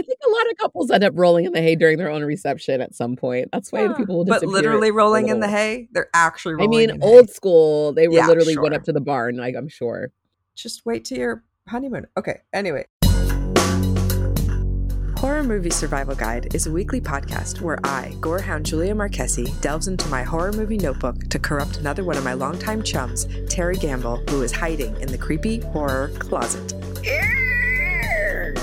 I think a lot of couples end up rolling in the hay during their own reception at some point. That's why Huh. people will but literally rolling in the hay. They're actually I mean, in old hay. school, they were Yeah, literally went up to the barn, like I'm sure. Just wait till your honeymoon. Okay. Anyway. Horror Movie Survival Guide is a weekly podcast where I, gorehound Julia Marchese, delves into my horror movie notebook to corrupt another one of my longtime chums, Terry Gamble, who is hiding in the creepy horror closet.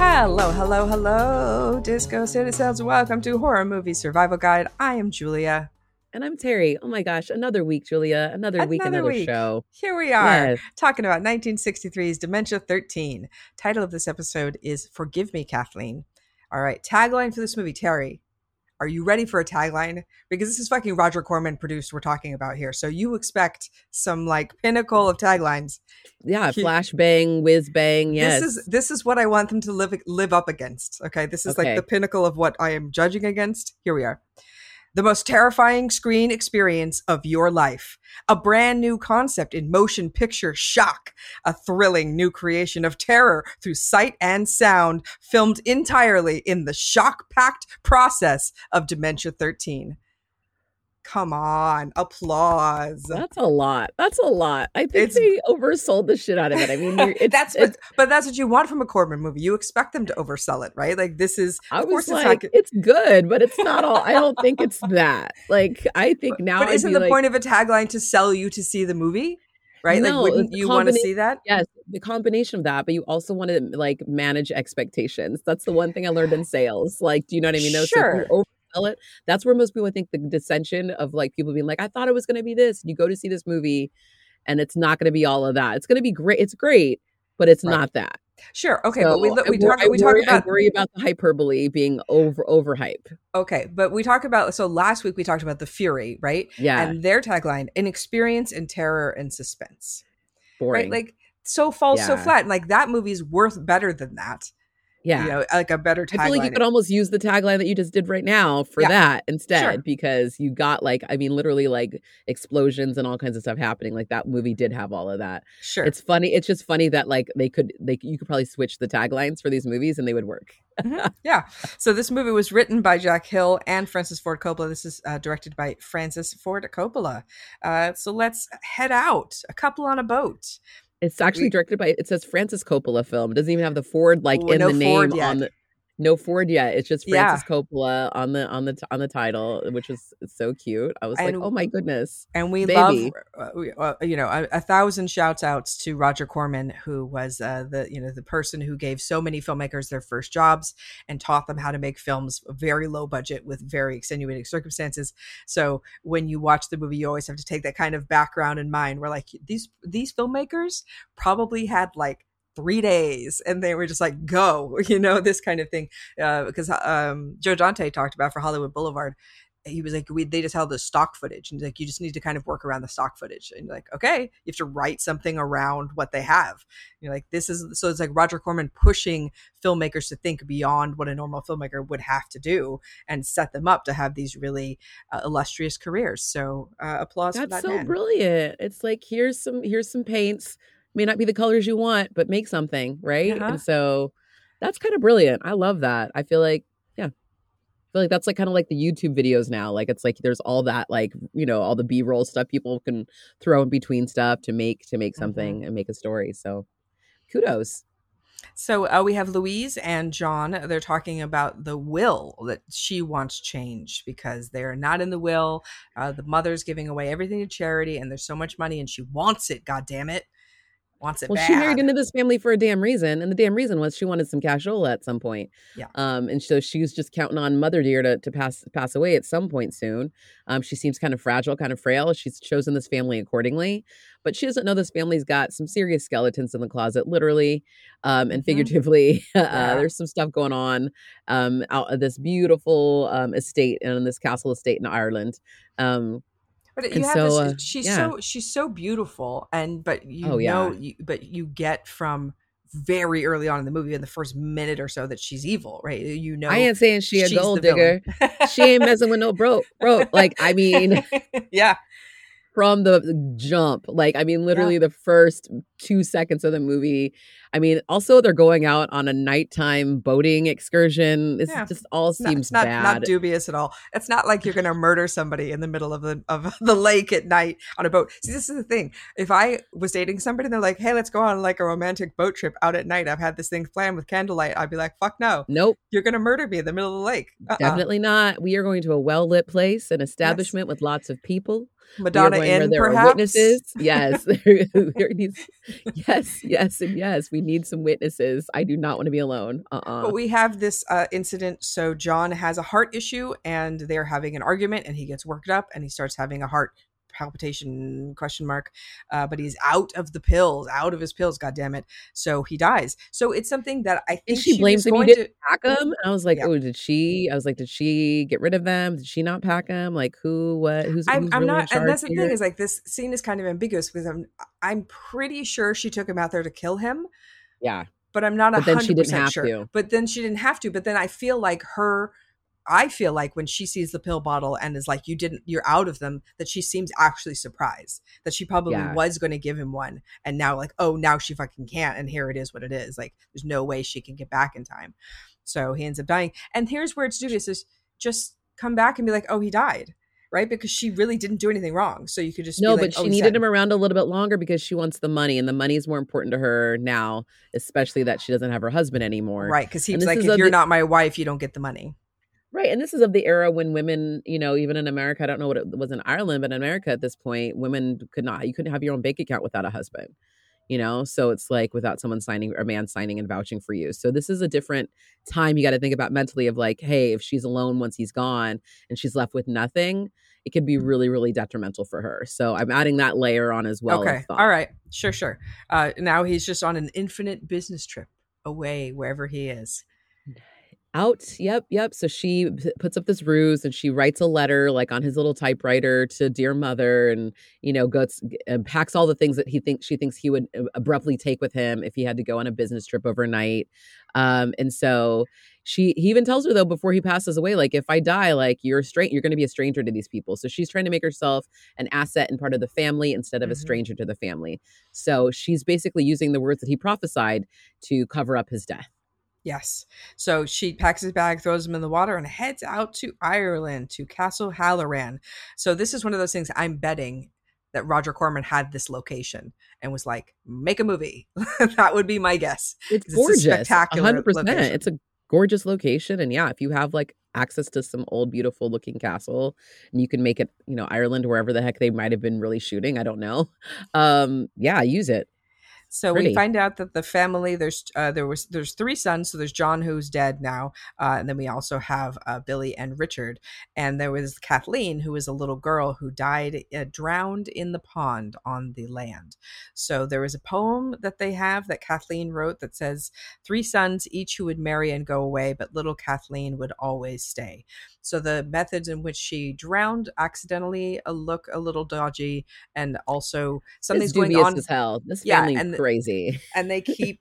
Hello, hello, hello, Disco Citizens. Welcome to Horror Movie Survival Guide. I am Julia. And I'm Terry. Oh my gosh, another week, Julia. Another, week, Another another week. show. Here we are Yes. talking about 1963's Dementia 13. Title of this episode is Forgive Me, Kathleen. All right, tagline for this movie, Terry. Are you ready for a tagline? Because this is fucking Roger Corman produced, we're talking about here. So you expect some like pinnacle of taglines. Yeah, He- flashbang, whiz bang. Yes. This is this is what I want them to live live up against. Okay, this is like the pinnacle of what I am judging against. Here we are. The most terrifying screen experience of your life. A brand new concept in motion picture shock. A thrilling new creation of terror through sight and sound, filmed entirely in the shock packed process of Dementia 13. Come on, applause. That's a lot. That's a lot. I think It's- they oversold the shit out of it. I mean, it's, that's it's, what, but that's what you want from a Corman movie. You expect them to oversell it, right? Like this is, I of was course, it's like, not. it's good, but it's not all. I don't think it's that. Like, I think now. but I'd isn't the like, point of a tagline to sell you to see the movie, right? No, like, wouldn't you want to see that? Yes, the combination of that, but you also want to like manage expectations. That's the one thing I learned in sales. Like, do you know what I mean? No, so if oversell it. That's where most people I think the dissension of like people being like, I thought it was going to be this. You go to see this movie, and it's not going to be all of that. It's going to be great. It's great, but it's Right. not that. Sure, okay, but we So look, I we talk I we talk worry, about I worry about the hyperbole being over overhype. okay, but we talk about so last week we talked about the Fury, right? Yeah, And their tagline: "An experience in terror and suspense." boring. Right? Like so falls so flat. And, like that movie's worth better than that. Yeah. You know, like a better tagline. I feel like you could almost use the tagline that you just did right now for Yeah. that instead Sure. because you got like I mean literally like explosions and all kinds of stuff happening like that movie did have all of that. sure. It's funny it's just funny that like they could they you could probably switch the taglines for these movies and they would work. Mhm. Yeah. So this movie was written by Jack Hill and Francis Ford Coppola. This is uh, directed by Francis Ford Coppola. Uh, so let's head out. A couple on a boat. It's actually directed by it says Francis Coppola film. It doesn't even have the Ford like Oh, in no the name Ford yet. on the no Ford yet. It's just Yeah. Francis Coppola on the on the on the title, which is so cute. I was And- like, oh my goodness. And we Baby. love, uh, uh, you know, a, a thousand shouts outs to Roger Corman, who was uh, the, you know, the person who gave so many filmmakers their first jobs and taught them how to make films very low budget with very extenuating circumstances. So when you watch the movie, you always have to take that kind of background in mind. Where like these these filmmakers probably had like three days and they were just like go you know this kind of thing uh, because um joe dante talked about for hollywood boulevard he was like we they just held the stock footage and he's like you just need to kind of work around the stock footage and you're like okay you have to write something around what they have you're like this is so it's like roger corman pushing filmmakers to think beyond what a normal filmmaker would have to do and set them up to have these really uh, illustrious careers so uh, applause for That's that so man. brilliant. It's like here's some here's some paints. May not be the colors you want, but make something, right? Uh-huh. And so that's kind of brilliant. I love that. I feel like yeah. I feel like that's like kind of like the YouTube videos now. Like it's like there's all that like, you know, all the B-roll stuff people can throw in between stuff to make to make Mhm. something and make a story. So kudos. So uh, we have Louise and John. They're talking about the will that she wants changed because they're not in the will. Uh, the mother's giving away everything to charity, and there's so much money, and she wants it. God damn it! Wants it well bad. she married into this family for a damn reason and the damn reason was she wanted some cashola at some point Yeah. um and so she was just counting on mother dear to, to pass pass away at some point soon um she seems kind of fragile kind of frail she's chosen this family accordingly but she doesn't know this family's got some serious skeletons in the closet literally um and Mhm. figuratively uh, there's some stuff going on um out of this beautiful um estate and this castle estate in ireland um But you And have so, this. uh, she's yeah. so she's so beautiful, and but you Oh, yeah. know, you, but you get from very early on in the movie, in the first minute or so, that she's evil, right? You know, i ain't saying she a gold digger she ain't messing with no broke broke like i mean yeah, from the jump. Like, I mean, literally the first two seconds of the movie. I mean, also they're going out on a nighttime boating excursion. This Yeah. just all not, seems not, bad. not dubious at all. It's not like you're going to murder somebody in the middle of the of the lake at night on a boat. See, this is the thing. If I was dating somebody and they're like, "Hey, let's go on like a romantic boat trip out at night. I've had this thing planned with candlelight." I'd be like, "Fuck no! nope, You're going to murder me in the middle of the lake." Uh-uh. definitely not. We are going to a well lit place, an establishment with lots of people. Madonna Inn perhaps. Yes, there, there needs, yes, yes, and yes. We need some witnesses. I do not want to be alone. Uh uh But we have this uh, incident. So John has a heart issue, and they're having an argument, and he gets worked up, and he starts having a heart palpitation question mark uh, but he's out of the pills out of his pills god damn it so he dies so it's something that i think And she was blames him. You didn't to pack them. I was like, Yeah. oh, did she? I was like, did she get rid of them? Did she not pack them? Like, who? What? Who's? I'm, who's I'm really not, and that's the thing is like this scene is kind of ambiguous because I'm, I'm pretty sure she took him out there to kill him, Yeah, but I'm not a she hundred percent sure. to. But then she didn't have to. But then I feel like her, I feel like when she sees the pill bottle and is like, "You didn't, you're out of them," that she seems actually surprised that she probably Yeah. was going to give him one, and now like, oh, now she fucking can't, and here it is, what it is. Like, there's no way she can get back in time. So he ends up dying. And here's where it's dubious: is just come back and be like, "Oh, he died." Right, because she really didn't do anything wrong, so you could just No, like, but "Oh, she he's needed dead." him around a little bit longer because she wants the money, and the money is more important to her now, especially that she doesn't have her husband anymore. right? Because he and was this like, "If you're not my wife, you don't get the money." Right. And this is of the era when women, you know, even in America, I don't know what it was in Ireland, but in America at this point, women could not, you couldn't have your own bank account without a husband, you know? So it's like without someone signing, a man signing and vouching for you. So this is a different time you got to think about mentally of like, hey, if she's alone once he's gone and she's left with nothing, it could be really, really detrimental for her. So I'm adding that layer on as well. okay, all right, sure, sure. Uh, now he's just on an infinite business trip away wherever he is. Out. Yep yep. So she p- puts up this ruse and she writes a letter like on his little typewriter to dear mother and you know goes and packs all the things that he thinks she thinks he would uh, abruptly take with him if he had to go on a business trip overnight. Um and so she he even tells her though before he passes away like if i die like you're straight you're going to be a stranger to these people. So she's trying to make herself an asset and part of the family instead of a Mhm. stranger to the family. So she's basically using the words that he prophesied to cover up his death Yes. So she packs his bag, throws him in the water, and heads out to Ireland to Castle Haloran. So this is one of those things I'm betting that Roger Corman had this location and was like, make a movie. that would be my guess. It's It's a gorgeous. spectacular hundred percent. location. It's a gorgeous location. And yeah, if you have like access to some old, beautiful looking castle and you can make it, you know, Ireland, wherever the heck they might have been really shooting. I don't know. Um, yeah, use it. So we find out that the family there's uh, there was there's three sons. So there's John who's dead now, uh, and then we also have uh, Billy and Richard, and there was Kathleen who was a little girl who died uh, drowned in the pond on the land. So there was a poem that they have that Kathleen wrote that says three sons each who would marry and go away, but little Kathleen would always stay. So the methods in which she drowned accidentally uh, look a little dodgy, and also something's going on as hell. This Yeah, and- crazy. and they keep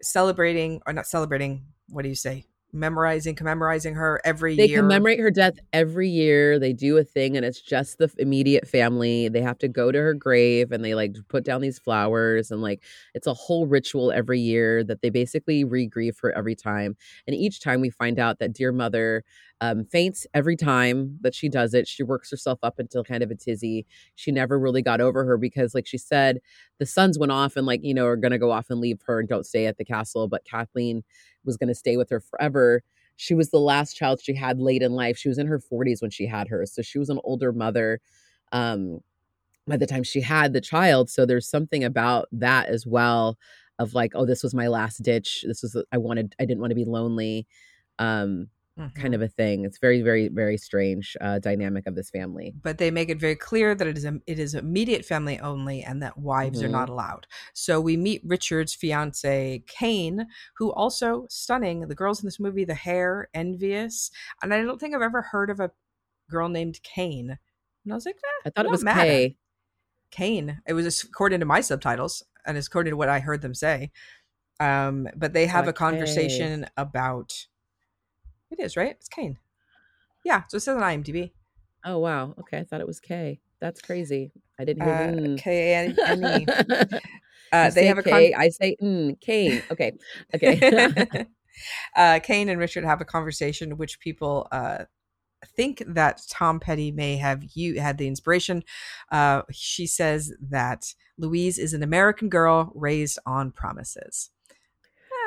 celebrating or not celebrating what do you say memorizing commemorizing her every year. They year commemorate her death every year. They do a thing, and it's just the immediate family. They have to go to her grave, and they like put down these flowers, and like it's a whole ritual every year that they basically re-grieve her every time. And each time we find out that dear mother um, faints every time that she does it. She works herself up until kind of a tizzy. She never really got over her because, like she said, the sons went off and like you know are gonna go off and leave her and don't stay at the castle, but Kathleen was going to stay with her forever. She was the last child she had late in life. She was in her 40s when she had her. So she was an older mother. Um, by the time she had the child. So there's something about that as well of like, oh, this was my last ditch. This was I wanted. I didn't want to be lonely. Um, mm-hmm. kind of a thing. It's very, very, very strange uh, dynamic of this family. But they make it very clear that it is a, it is immediate family only, and that wives mm-hmm. are not allowed. So we meet Richard's fiance Kane, who also stunning. The girls in this movie, the hair, envious, and I don't think I've ever heard of a girl named Kane. And I was like, eh, I thought it was Kay. Kane. It was according to my subtitles and according to what I heard them say. Um, but they have okay. a conversation about it is right. It's Kane. Yeah, so it says on IMDb. Oh wow. Okay, I thought it was K. That's crazy. I didn't hear uh, mm. K A N E. Uh, they have a con- I say mm, Kane. Okay. Okay. uh, Kane and Richard have a conversation, which people uh, think that Tom Petty may have you had the inspiration. Uh, she says that Louise is an American girl raised on promises.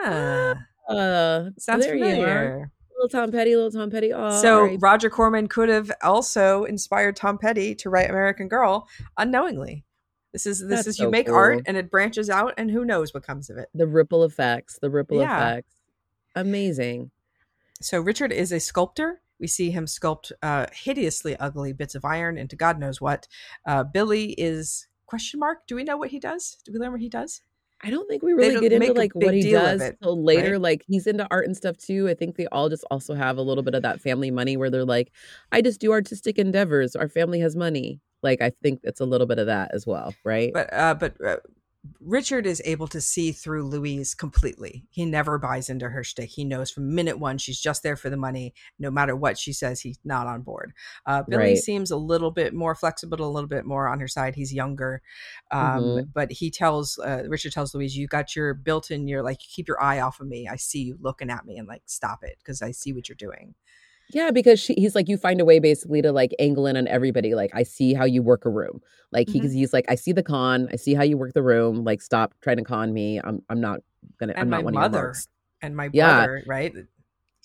Ah, uh, sounds familiar. Little Tom Petty, little Tom Petty. Oh, so right. Roger Corman could have also inspired Tom Petty to write American Girl unknowingly. This is this That's is you so make cool. art and it branches out, and who knows what comes of it. The ripple effects, the ripple yeah. effects. Amazing. So Richard is a sculptor. We see him sculpt uh, hideously ugly bits of iron into God knows what. Uh, Billy is question mark. Do we know what he does? Do we learn what he does? I don't think we really get into like what he does until later. Right? Like he's into art and stuff too. I think they all just also have a little bit of that family money where they're like, I just do artistic endeavors. Our family has money. Like I think it's a little bit of that as well, right? But uh, but uh, Richard is able to see through Louise completely. He never buys into her shtick. He knows from minute one she's just there for the money. No matter what she says, he's not on board. Uh, Billy right. seems a little bit more flexible, a little bit more on her side. He's younger, um, mm-hmm. but he tells uh, Richard tells Louise, "You got your built-in. You're like keep your eye off of me. I see you looking at me, and like stop it because I see what you're doing." Yeah, because she, he's like, you find a way basically to like angle in on everybody. Like, I see how you work a room. Like, mm-hmm. he's like, I see the con. I see how you work the room. Like, stop trying to con me. I'm, I'm not gonna. And I'm not my mother and my brother, yeah. right?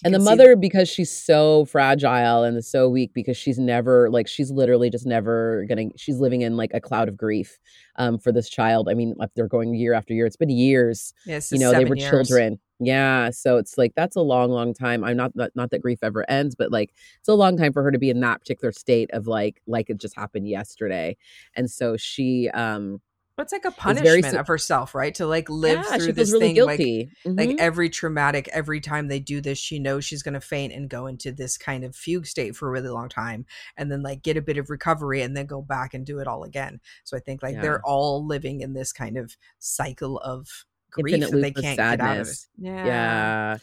and the mother because she's so fragile and so weak because she's never like she's literally just never gonna she's living in like a cloud of grief um for this child i mean if they're going year after year it's been years yes you know they were years. children yeah so it's like that's a long long time i'm not, not not that grief ever ends but like it's a long time for her to be in that particular state of like like it just happened yesterday and so she um it's like a punishment very, of herself, right? To like live yeah, through this really thing, guilty. like mm-hmm. like every traumatic, every time they do this, she knows she's going to faint and go into this kind of fugue state for a really long time, and then like get a bit of recovery and then go back and do it all again. So I think like yeah. they're all living in this kind of cycle of grief Infinite that they can't sadness. get out of it. Yeah, yeah.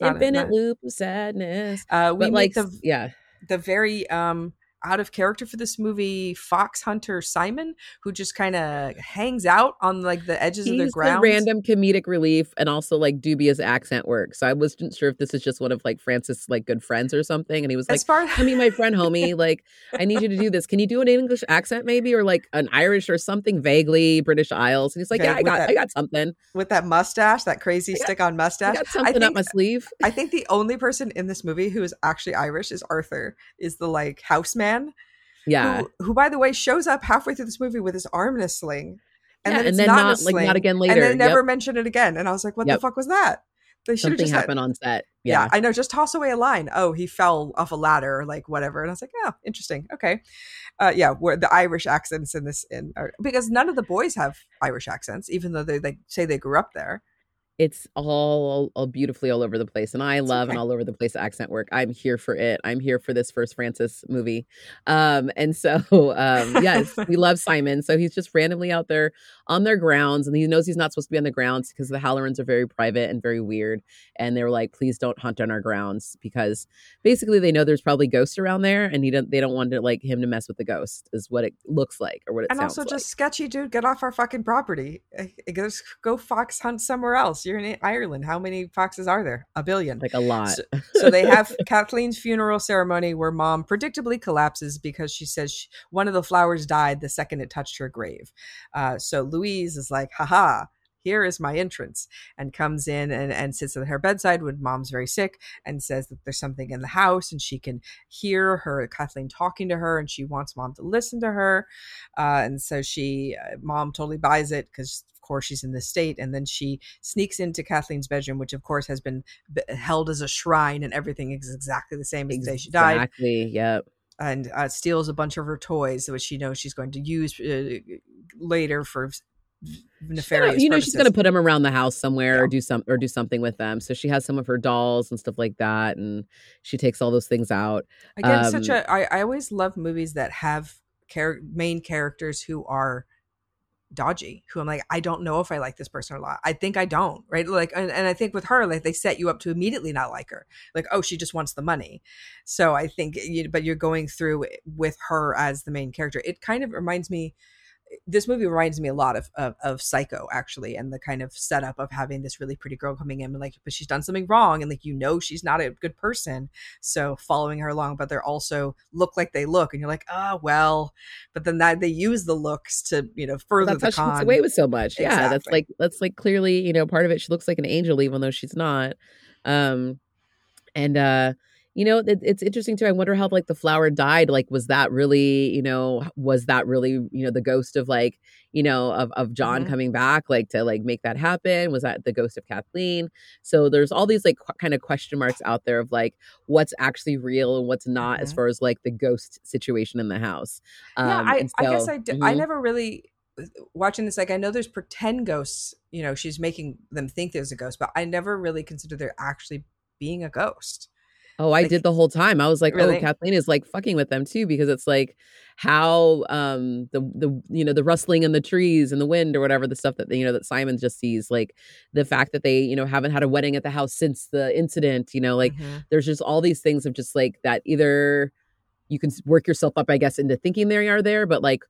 Not Infinite not, loop of sadness. Uh, we but like the yeah the very um out of character for this movie fox hunter simon who just kind of hangs out on like the edges He's of the ground. random comedic relief and also like dubious accent work. So i wasn't sure if this is just one of like francis like good friends or something and he was like far- i mean my friend homie like i need you to do this. Can you do an english accent maybe or like an irish or something vaguely british isles? And he's like okay, yeah i got that, i got something. with that mustache that crazy stick on mustache I got something I think, up my sleeve. I think the only person in this movie who is actually irish is arthur is the like houseman man. Yeah. Who, who, by the way, shows up halfway through this movie with his arm in a sling. And yeah, then, and then not, not like not again later. And then never yep. mention it again. And I was like, what yep. the fuck was that? They should have just happened on set. Yeah. yeah. I know. Just toss away a line. Oh, he fell off a ladder, or like whatever. And I was like, oh, interesting. Okay, uh, yeah. Where the Irish accents in this in are, because none of the boys have Irish accents, even though they, they say they grew up there it's all, all, beautifully all over the place and i love okay. an all over the place accent work. I'm here for it. I'm here for this first francis movie. Um and so um yes we love simon so he's just randomly out there on their grounds and he knows he's not supposed to be on the grounds because the halorans are very private and very weird and they were like please don't hunt on our grounds because basically they know there's probably ghosts around there and he don't they don't want to like him to mess with the ghost is what it looks like or what it sounds like. and also just like. sketchy dude get off our fucking property just go fox hunt somewhere else you're in Ireland. How many foxes are there? A billion. Like a lot. So, so they have Kathleen's funeral ceremony where mom predictably collapses because she says she, one of the flowers died the second it touched her grave. Uh, so Louise is like, haha, here is my entrance and comes in and, and sits at her bedside when mom's very sick and says that there's something in the house and she can hear her kathleen talking to her and she wants mom to listen to her. Uh, and so she uh, mom totally buys it because of course she's in the state and then she sneaks into kathleen's bedroom which of course has been held as a shrine and everything is exactly the same as exactly, the day she died. Exactly yep and uh, steals a bunch of her toys, which she knows she's going to use uh, later for nefarious. you know, purposes. she's going to put them around the house somewhere yeah. or do some or do something with them. So she has some of her dolls and stuff like that, and she takes all those things out. Again, um, such a I, I always love movies that have char- main characters who are dodgy who i'm like i don't know if i like this person or not. I think i don't right? Like and, and i think with her like they set you up to immediately not like her. Like oh she just wants the money. So i think you but you're going through with her as the main character. It kind of reminds me this movie reminds me a lot of, of, of Psycho actually, and the kind of setup of having this really pretty girl coming in and like, but she's done something wrong, and like you know she's not a good person, so following her along, but they're also look like they look, and you're like, oh well, but then that they use the looks to you know further well, that's the how con. She gets away with so much, exactly. yeah. That's like that's like clearly you know part of it. She looks like an angel even though she's not, um, and uh you know it, it's interesting too i wonder how like the flower died like was that really you know was that really you know the ghost of like you know of, of john mm-hmm. coming back like to like make that happen was that the ghost of kathleen so there's all these like qu- kind of question marks out there of like what's actually real and what's not mm-hmm. as far as like the ghost situation in the house um, yeah I, so, I guess I, d- mm-hmm. I never really uh, watching this like i know there's pretend ghosts you know she's making them think there's a ghost but i never really considered there actually being a ghost Oh, I like, did the whole time. I was like, oh, really? oh, Kathleen is like fucking with them too, because it's like how um the the you know the rustling in the trees and the wind or whatever the stuff that you know that Simon just sees, like the fact that they you know haven't had a wedding at the house since the incident. You know, like mm-hmm. there's just all these things of just like that either you can work yourself up, I guess, into thinking they are there, but like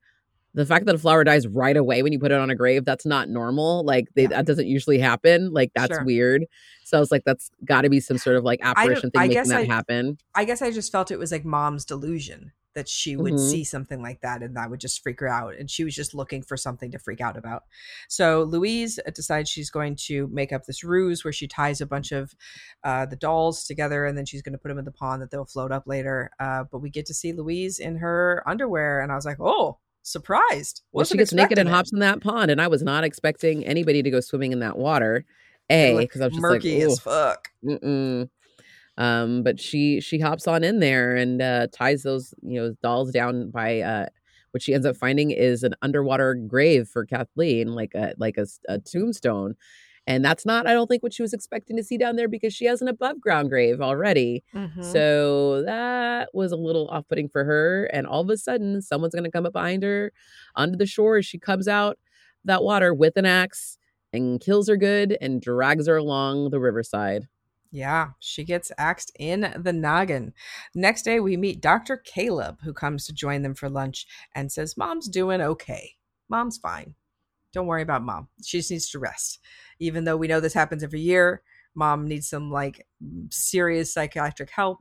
the fact that a flower dies right away when you put it on a grave that's not normal like they, yeah. that doesn't usually happen like that's sure. weird so i was like that's got to be some sort of like apparition thing I making that I, happen i guess i just felt it was like mom's delusion that she would mm-hmm. see something like that and that would just freak her out and she was just looking for something to freak out about so louise uh, decides she's going to make up this ruse where she ties a bunch of uh, the dolls together and then she's going to put them in the pond that they'll float up later uh, but we get to see louise in her underwear and i was like oh surprised. Well, she gets naked and it. hops in that pond, and I was not expecting anybody to go swimming in that water. A because I was just murky like, as fuck. Mm-mm. Um, but she she hops on in there and uh, ties those you know dolls down by uh, what she ends up finding is an underwater grave for Kathleen, like a like a, a tombstone. And that's not, I don't think, what she was expecting to see down there because she has an above ground grave already. Mm-hmm. So that was a little off putting for her. And all of a sudden, someone's going to come up behind her onto the shore as she comes out that water with an axe and kills her good and drags her along the riverside. Yeah, she gets axed in the noggin. Next day, we meet Dr. Caleb, who comes to join them for lunch and says, Mom's doing okay. Mom's fine. Don't worry about mom. She just needs to rest even though we know this happens every year. Mom needs some like serious psychiatric help.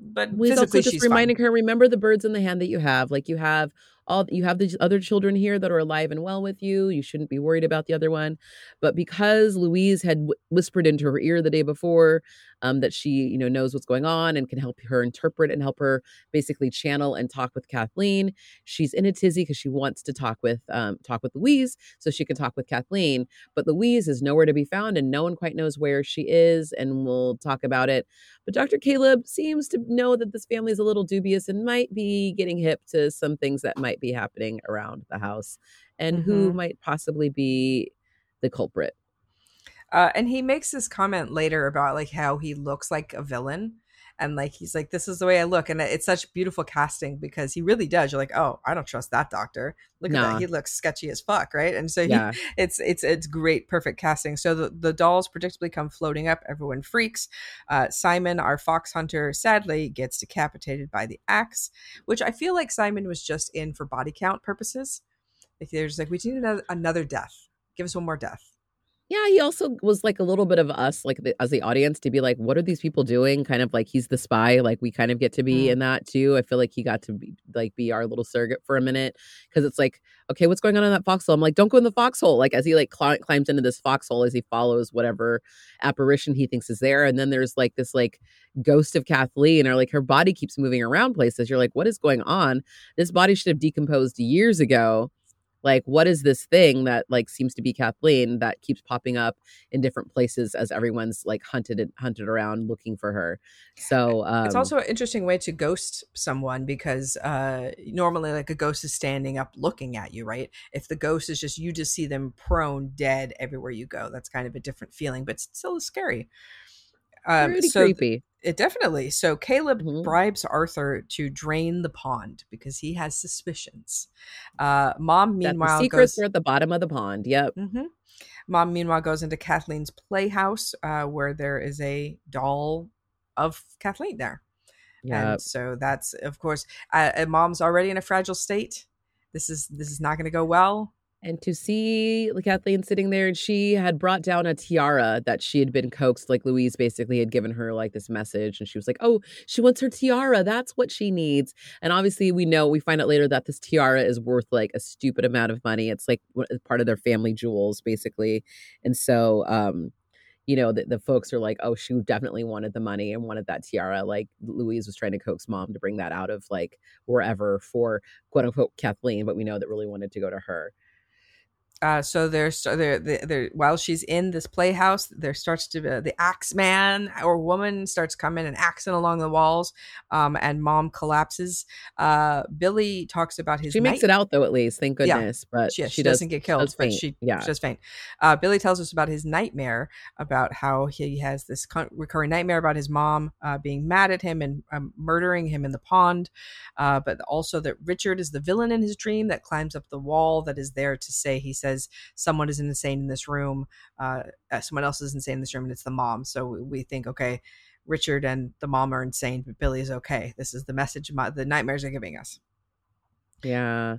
But We's also just reminding fine. her, remember the birds in the hand that you have. Like you have all you have the other children here that are alive and well with you. You shouldn't be worried about the other one. But because Louise had w- whispered into her ear the day before um, that she, you know, knows what's going on and can help her interpret and help her basically channel and talk with Kathleen, she's in a tizzy because she wants to talk with um, talk with Louise so she can talk with Kathleen. But Louise is nowhere to be found, and no one quite knows where she is. And we'll talk about it. But Dr. Caleb seems to know that this family is a little dubious and might be getting hip to some things that might be happening around the house and mm-hmm. who might possibly be the culprit. Uh, and he makes this comment later about like how he looks like a villain and like he's like this is the way i look and it's such beautiful casting because he really does. You're like oh i don't trust that doctor. Look at that. He looks sketchy as fuck right? And so yeah. he, it's it's it's great perfect casting. So the, the dolls predictably come floating up. Everyone freaks. Uh, simon our fox hunter sadly gets decapitated by the axe which i feel like simon was just in for body count purposes. Like there's like we need another, another death. Give us one more death Yeah, he also was like a little bit of us, like the, as the audience, to be like, what are these people doing? Kind of like he's the spy. Like we kind of get to be mm. in that too. I feel like he got to be like be our little surrogate for a minute because it's like, okay, what's going on in that foxhole? I'm like, don't go in the foxhole. Like as he like cl- climbs into this foxhole as he follows whatever apparition he thinks is there, and then there's like this like ghost of Kathleen, or like her body keeps moving around places. You're like, what is going on? This body should have decomposed years ago like what is this thing that like seems to be kathleen that keeps popping up in different places as everyone's like hunted and hunted around looking for her? So um, it's also an interesting way to ghost someone because uh normally like a ghost is standing up looking at you right? If the ghost is just you just see them prone dead everywhere you go that's kind of a different feeling but still scary um, Pretty so creepy it definitely. So Caleb mm-hmm. bribes Arthur to drain the pond because he has suspicions. Uh, Mom, meanwhile, the secrets goes, are at the bottom of the pond. Yep. Mm-hmm. Mom, meanwhile, goes into Kathleen's playhouse uh, where there is a doll of Kathleen there. Yeah. And so that's, of course, uh, Mom's already in a fragile state. This is this is not going to go well and to see Kathleen sitting there, and she had brought down a tiara that she had been coaxed, like Louise basically had given her like this message, and she was like, "Oh, she wants her tiara. That's what she needs." And obviously, we know we find out later that this tiara is worth like a stupid amount of money. It's like part of their family jewels, basically, and so um, you know, the, the folks are like, "Oh, she definitely wanted the money and wanted that tiara." Like Louise was trying to coax mom to bring that out of like wherever for quote unquote Kathleen, but we know that really wanted to go to her uh, so there's there, there, while she's in this playhouse, there starts to be the axe man or woman starts coming and axing along the walls, um, and mom collapses. Uh, Billy talks about his. She night- makes it out though, at least, thank goodness. Yeah. But she, she, she doesn't get killed, but she yeah, she does faint. Uh, Billy tells us about his nightmare about how he has this recurring nightmare about his mom uh, being mad at him and um, murdering him in the pond, uh, but also that Richard is the villain in his dream that climbs up the wall that is there to say he says says someone is insane in this room, uh, uh, someone else is insane in this room, and it's the mom. So we think, okay, Richard and the mom are insane, but Billy is okay. This is the message my, the nightmares are giving us. Yeah.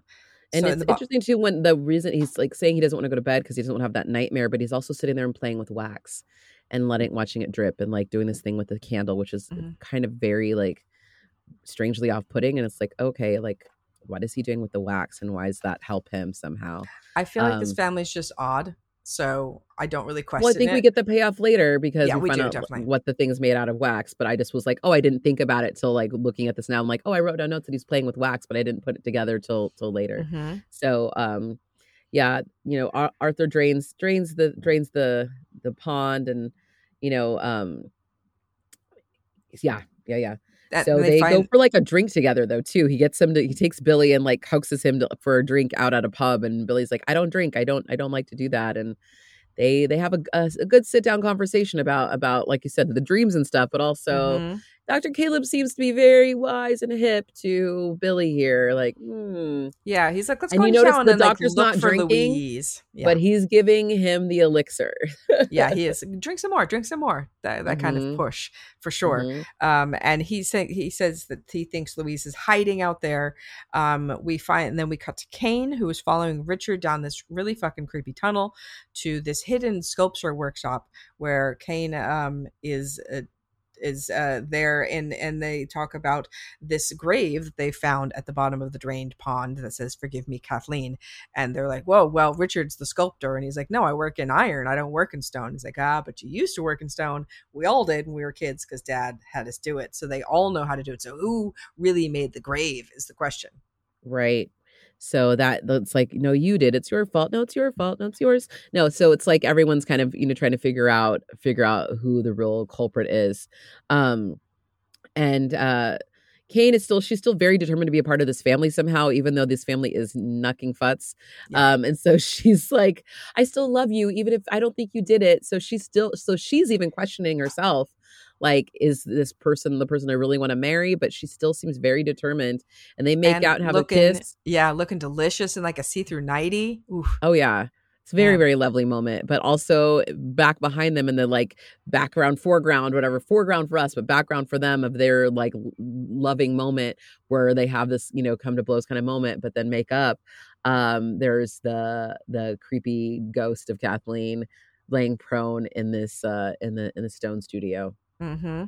And so it's in interesting too when the reason he's like saying he doesn't want to go to bed because he doesn't want to have that nightmare, but he's also sitting there and playing with wax and letting watching it drip and like doing this thing with the candle, which is mm-hmm. kind of very like strangely off putting. And it's like, okay, like what is he doing with the wax and why does that help him somehow? I feel like um, this family's just odd. So I don't really question. Well, I think it. we get the payoff later because yeah, we, we do, out definitely. what the thing's made out of wax. But I just was like, oh, I didn't think about it till like looking at this now. I'm like, oh, I wrote down notes that he's playing with wax, but I didn't put it together till till later. Mm-hmm. So, um, yeah, you know, Ar- Arthur drains drains the drains the the pond, and you know, um, yeah, yeah, yeah. That, so they, they find... go for like a drink together though too. He gets him to he takes Billy and like coaxes him to, for a drink out at a pub, and Billy's like, I don't drink, I don't, I don't like to do that, and they they have a, a, a good sit down conversation about about like you said the dreams and stuff, but also mm-hmm. Dr. Caleb seems to be very wise and hip to Billy here. Like, hmm. yeah, he's like, let's and go you notice the and, doctor's like, not drinking, yeah. but he's giving him the elixir. yeah, he is. Drink some more. Drink some more. That that mm-hmm. kind of mm-hmm. push for sure. Mm-hmm. Um, and he said he says that he thinks Louise is hiding out there. Um, we find and then we cut to Kane, who is following Richard down this really fucking creepy tunnel to this hidden sculpture workshop where Kane um is. Uh, is uh, there and and they talk about this grave that they found at the bottom of the drained pond that says forgive me kathleen and they're like whoa well richard's the sculptor and he's like no i work in iron i don't work in stone he's like ah but you used to work in stone. We all did when we were kids because dad had us do it so they all know how to do it so who really made the grave is the question. Right so that that's like, no, you did. It's your fault. No, it's your fault. No, it's yours. No. So it's like everyone's kind of, you know, trying to figure out figure out who the real culprit is. Um and uh Kane is still she's still very determined to be a part of this family somehow, even though this family is knucking futs. Yeah. Um, and so she's like, I still love you, even if I don't think you did it. So she's still so she's even questioning herself like is this person the person I really want to marry? But she still seems very determined. And they make and out and have looking, a kiss. Yeah, looking delicious in like a see-through nighty. Oof. Oh yeah. It's very, yeah. very lovely moment. But also back behind them in the like background, foreground, whatever, foreground for us, but background for them of their like loving moment where they have this, you know, come to blows kind of moment, but then make up. Um, there's the the creepy ghost of Kathleen laying prone in this uh in the in the stone studio mm-hmm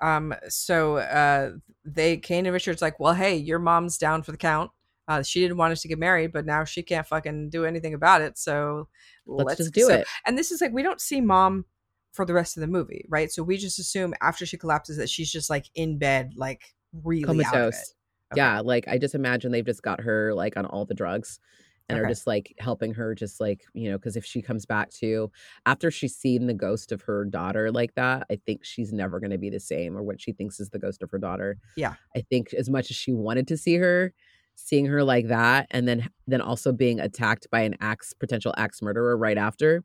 um so uh they kane and richard's like well hey your mom's down for the count uh, she didn't want us to get married, but now she can't fucking do anything about it. So let's, let's just do so, it. And this is like we don't see mom for the rest of the movie, right? So we just assume after she collapses that she's just like in bed, like really comatose. Okay. Yeah, like I just imagine they've just got her like on all the drugs and okay. are just like helping her just like you know because if she comes back to after she's seen the ghost of her daughter like that i think she's never going to be the same or what she thinks is the ghost of her daughter yeah i think as much as she wanted to see her seeing her like that and then then also being attacked by an axe potential axe murderer right after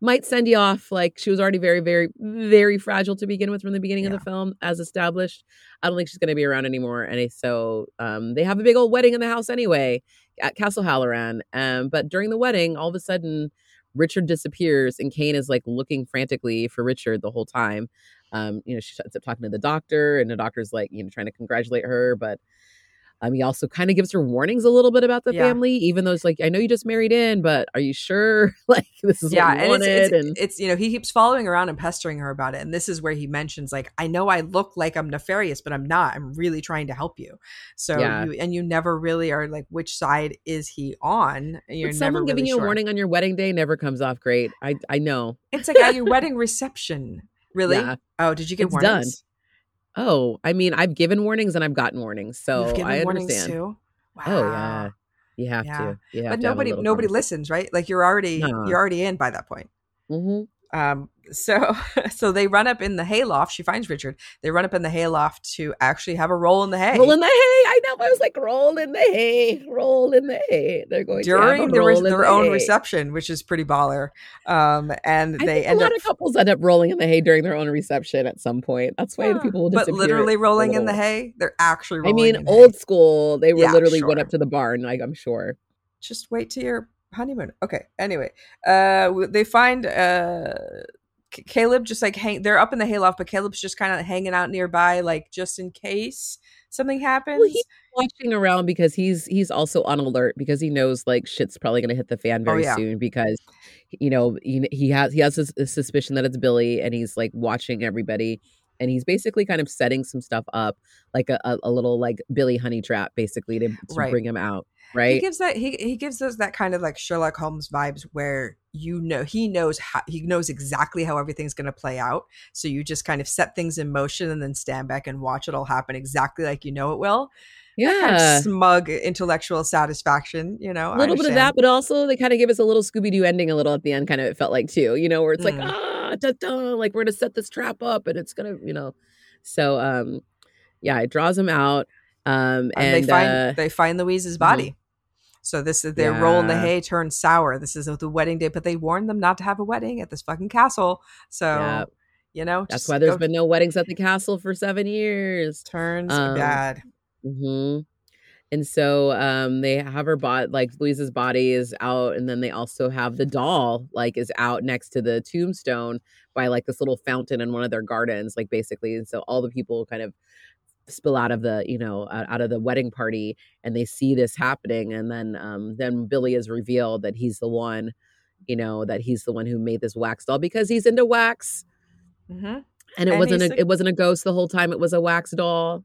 might send you off like she was already very very very fragile to begin with from the beginning yeah. of the film as established i don't think she's going to be around anymore and so um, they have a big old wedding in the house anyway at castle haloran um, but during the wedding all of a sudden richard disappears and kane is like looking frantically for richard the whole time. Um, you know she ends up talking to the doctor and the doctor's like you know trying to congratulate her but um, he also kind of gives her warnings a little bit about the yeah. family, even though it's like, I know you just married in, but are you sure? like this is yeah, and it's, it's, and it's you know he keeps following around and pestering her about it, and this is where he mentions like, I know I look like I'm nefarious, but I'm not. I'm really trying to help you. So yeah. you and you never really are like, which side is he on? You're someone giving really you sure. a warning on your wedding day never comes off great. I I know. It's like at your wedding reception. Really? Yeah. Oh, did you get it's warnings? Done. Oh, I mean, I've given warnings and I've gotten warnings, so I understand. Too? Wow. Oh yeah, you have yeah. to. You have but to nobody, nobody listens, right? Like you're already, no. you're already in by that point. Mm-hmm. Um, so so they run up in the hayloft. She finds Richard. They run up in the hayloft to actually have a roll in the hay. Roll in the hay. I know. I was like, roll in the hay. Roll in the hay. They're going during their, their own hay. reception, which is pretty baller. Um, and I they end up. a lot up, of couples end up rolling in the hay during their own reception at some point. That's why the people will disappear. But literally rolling in the hay. They're actually. I mean, old hay. school. They were yeah, literally sure. went up to the barn. Like I'm sure. Just wait till your honeymoon. Okay. Anyway, uh, they find uh Caleb just like hang they're up in the hayloft, but Caleb's just kind of hanging out nearby, like just in case something happens. Well, he's watching around because he's he's also on alert because he knows like shit's probably gonna hit the fan oh, very oh, yeah. soon because you know he, he has he has a, a suspicion that it's Billy and he's like watching everybody and he's basically kind of setting some stuff up like a, a, a little like Billy honey trap basically to, to right. bring him out right he gives that he, he gives us that kind of like sherlock holmes vibes where you know he knows how he knows exactly how everything's going to play out so you just kind of set things in motion and then stand back and watch it all happen exactly like you know it will yeah kind of smug intellectual satisfaction you know a little bit of that but also they kind of give us a little scooby-doo ending a little at the end kind of it felt like too you know where it's mm. like ah da, da, like we're gonna set this trap up and it's gonna you know so um yeah it draws them out um, and, and they find uh, they find Louise's mm-hmm. body. Mm-hmm. So this is their yeah. roll in the hay turns sour. This is the wedding day, but they warned them not to have a wedding at this fucking castle. So yeah. you know that's why there's go. been no weddings at the castle for seven years. Turns um, bad. Mm-hmm. And so um, they have her body, like Louise's body is out, and then they also have the doll, like, is out next to the tombstone by like this little fountain in one of their gardens, like basically. And so all the people kind of spill out of the you know out of the wedding party and they see this happening and then um then billy is revealed that he's the one you know that he's the one who made this wax doll because he's into wax mm-hmm. and it and wasn't a, it wasn't a ghost the whole time it was a wax doll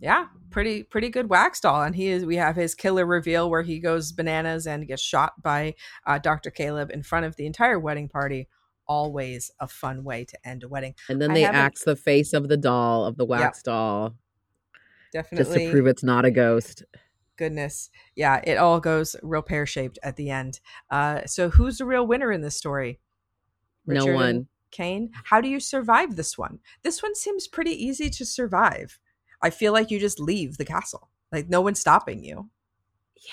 yeah pretty pretty good wax doll and he is we have his killer reveal where he goes bananas and gets shot by uh, dr caleb in front of the entire wedding party. Always a fun way to end a wedding. And then they axe the face of the doll of the wax yep. doll definitely just to prove it's not a ghost. Goodness. Yeah it all goes real pear-shaped at the end. Uh so who's the real winner in this story? Richard no one. Kane? How do you survive this one? This one seems pretty easy to survive i feel like you just leave the castle like no one's stopping you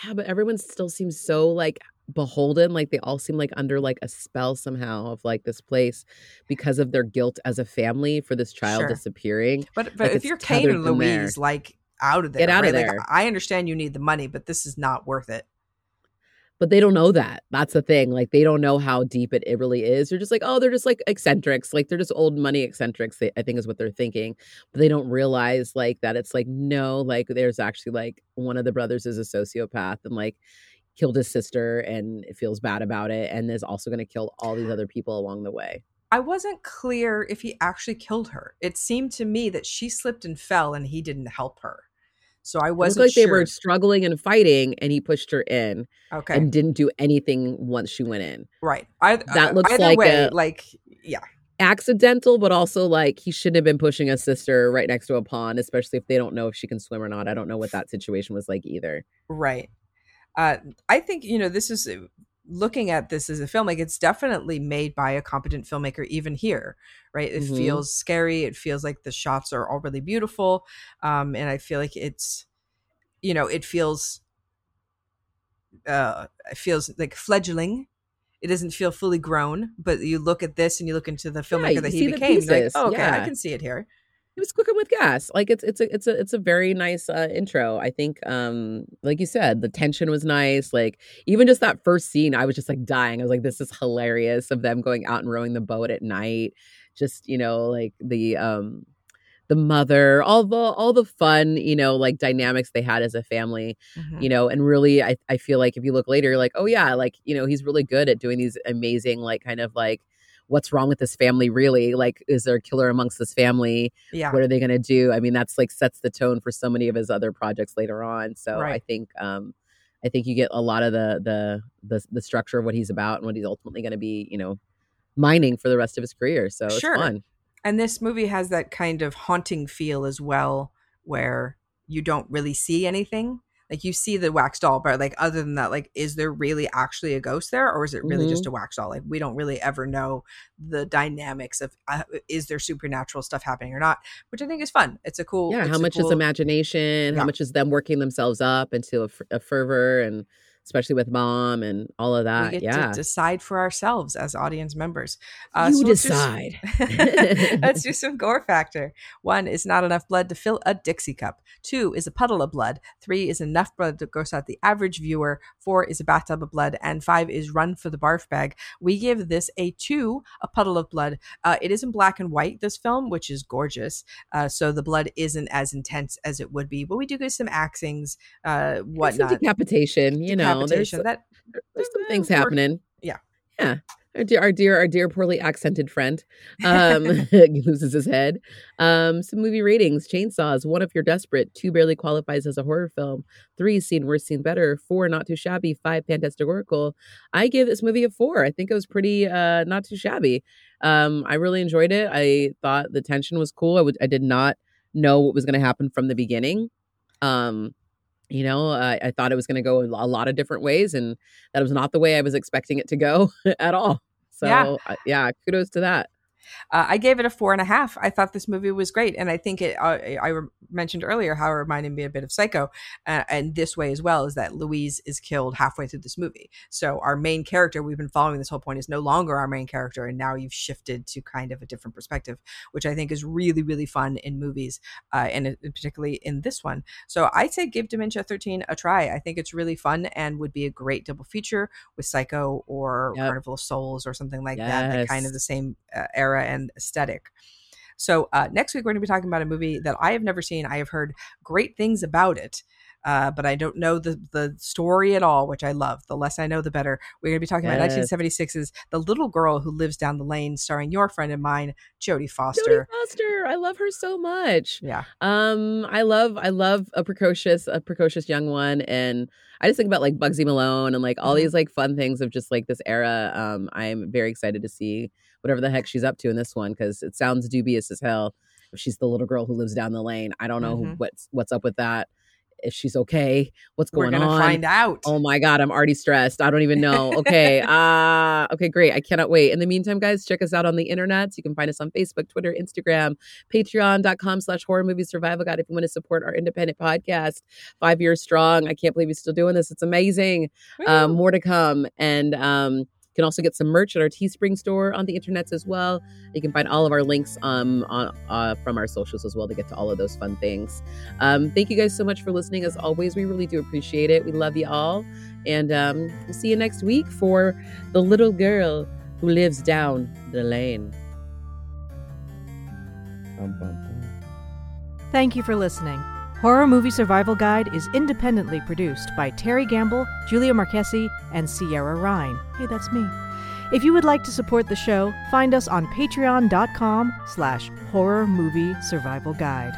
yeah but everyone still seems so like beholden like they all seem like under like a spell somehow of like this place because of their guilt as a family for this child sure. disappearing but but like if you're kane and louise like out of there get out right? of there like, i understand you need the money but this is not worth it but they don't know that that's the thing like they don't know how deep it, it really is they're just like oh they're just like eccentrics like they're just old money eccentrics i think is what they're thinking but they don't realize like that it's like no like there's actually like one of the brothers is a sociopath and like killed his sister and feels bad about it and is also going to kill all these other people along the way. I wasn't clear if he actually killed her. It seemed to me that she slipped and fell and he didn't help her. So I wasn't like sure. they were struggling and fighting and he pushed her in okay. and didn't do anything once she went in. Right. I, that uh, looks like way, a, like yeah. Accidental, but also like he shouldn't have been pushing a sister right next to a pond, especially if they don't know if she can swim or not. I don't know what that situation was like either. Right. Uh, I think you know this is looking at this as a film like it's definitely made by a competent filmmaker even here right? It mm-hmm. feels scary. It feels like the shots are all really beautiful um and i feel like it's you know it feels uh it feels like fledgling. It doesn't feel fully grown but you look at this and you look into the filmmaker yeah, that he became like oh, okay yeah. i can see it here it was cooking with gas. Like it's it's a it's a it's a very nice uh, intro. I think, um, like you said, the tension was nice. Like even just that first scene, I was just like dying. I was like, this is hilarious of them going out and rowing the boat at night. Just you know, like the um the mother, all the all the fun, you know, like dynamics they had as a family, mm-hmm. you know, and really I I feel like if you look later, you're like, oh yeah, like, you know, he's really good at doing these amazing, like kind of like what's wrong with this family really? Like is there a killer amongst this family? Yeah. What are they going to do? I mean that's like sets the tone for so many of his other projects later on. So right. i think um i think you get a lot of the the the, the structure of what he's about and what he's ultimately going to be you know mining for the rest of his career. So sure. it's fun. And this movie has that kind of haunting feel as well where you don't really see anything like you see the wax doll but like other than that like is there really actually a ghost there or is it really mm-hmm. just a wax doll like we don't really ever know the dynamics of uh, is there supernatural stuff happening or not which i think is fun it's a cool yeah how much cool, is imagination yeah. how much is them working themselves up into a, a fervor and especially with mom and all of that. We get yeah. to decide for ourselves as audience members. Uh, you so decide. Let's, let's do some gore factor. One is not enough blood to fill a Dixie cup. Two is a puddle of blood. Three is enough blood to gross out the average viewer. Four is a bathtub of blood. And five is run for the barf bag. We give this a two, a puddle of blood. Uh, it is in black and white, this film, which is gorgeous. Uh, so the blood isn't as intense as it would be, but we do get some axings, uh, whatnot. decapitation, you know there's, that there's some things happening. Yeah. Yeah. Our dear, our dear, our dear poorly accented friend um, loses his head. Um, some movie ratings: Chainsaws, one if you're desperate. Two barely qualifies as a horror film. Three seen worse, seen better. Four not too shabby. Five fantasticorical. I give this movie a four. I think it was pretty uh, not too shabby. Um, I really enjoyed it. I thought the tension was cool. I I did not know what was going to happen from the beginning. Um, you know I, I thought it was going to go a lot of different ways and that was not the way i was expecting it to go at all. So yeah, yeah kudos to that uh, I gave it a four and a half. I thought this movie was great, and I think it. Uh, I re- mentioned earlier how it reminded me a bit of Psycho, uh, and this way as well is that Louise is killed halfway through this movie. So our main character, we've been following this whole point, is no longer our main character, and now you've shifted to kind of a different perspective, which I think is really really fun in movies, uh, and particularly in this one. So I'd say give Dementia 13 a try. I think it's really fun and would be a great double feature with Psycho or yep. Carnival of Souls or something like yes. that. That kind of the same uh, era and aesthetic. So uh, next week we're going to be talking about a movie that I have never seen. I have heard great things about it. Uh, but I don't know the the story at all, which I love. The less I know, the better. We're going to be talking yes. about 1976's The Little Girl Who Lives Down the Lane, starring your friend and mine, Jodie Foster. Jodie Foster, I love her so much. Yeah. Um, I love I love a precocious a precocious young one, and I just think about like Bugsy Malone and like all mm-hmm. these like fun things of just like this era. Um, I'm very excited to see whatever the heck she's up to in this one because it sounds dubious as hell. If she's the little girl who lives down the lane, I don't know mm-hmm. what's what's up with that. If she's okay, what's going on? We're gonna on? Find out. Oh my god, I'm already stressed. I don't even know. Okay, uh okay, great. I cannot wait. In the meantime, guys, check us out on the internet. You can find us on Facebook, Twitter, Instagram, Patreon.com/slash Horror Movie Survival Guide. If you want to support our independent podcast, five years strong. I can't believe he's still doing this. It's amazing. Um, more to come, and um can also get some merch at our Teespring store on the internets as well. You can find all of our links um, on, uh, from our socials as well to get to all of those fun things. Um, thank you guys so much for listening. As always, we really do appreciate it. We love you all. And um, we'll see you next week for The Little Girl Who Lives Down the Lane. Thank you for listening. Horror Movie Survival Guide is independently produced by Terry Gamble, Julia Marchese, and Sierra Ryan. Hey, that's me. If you would like to support the show, find us on patreon.com slash horror movie survival guide.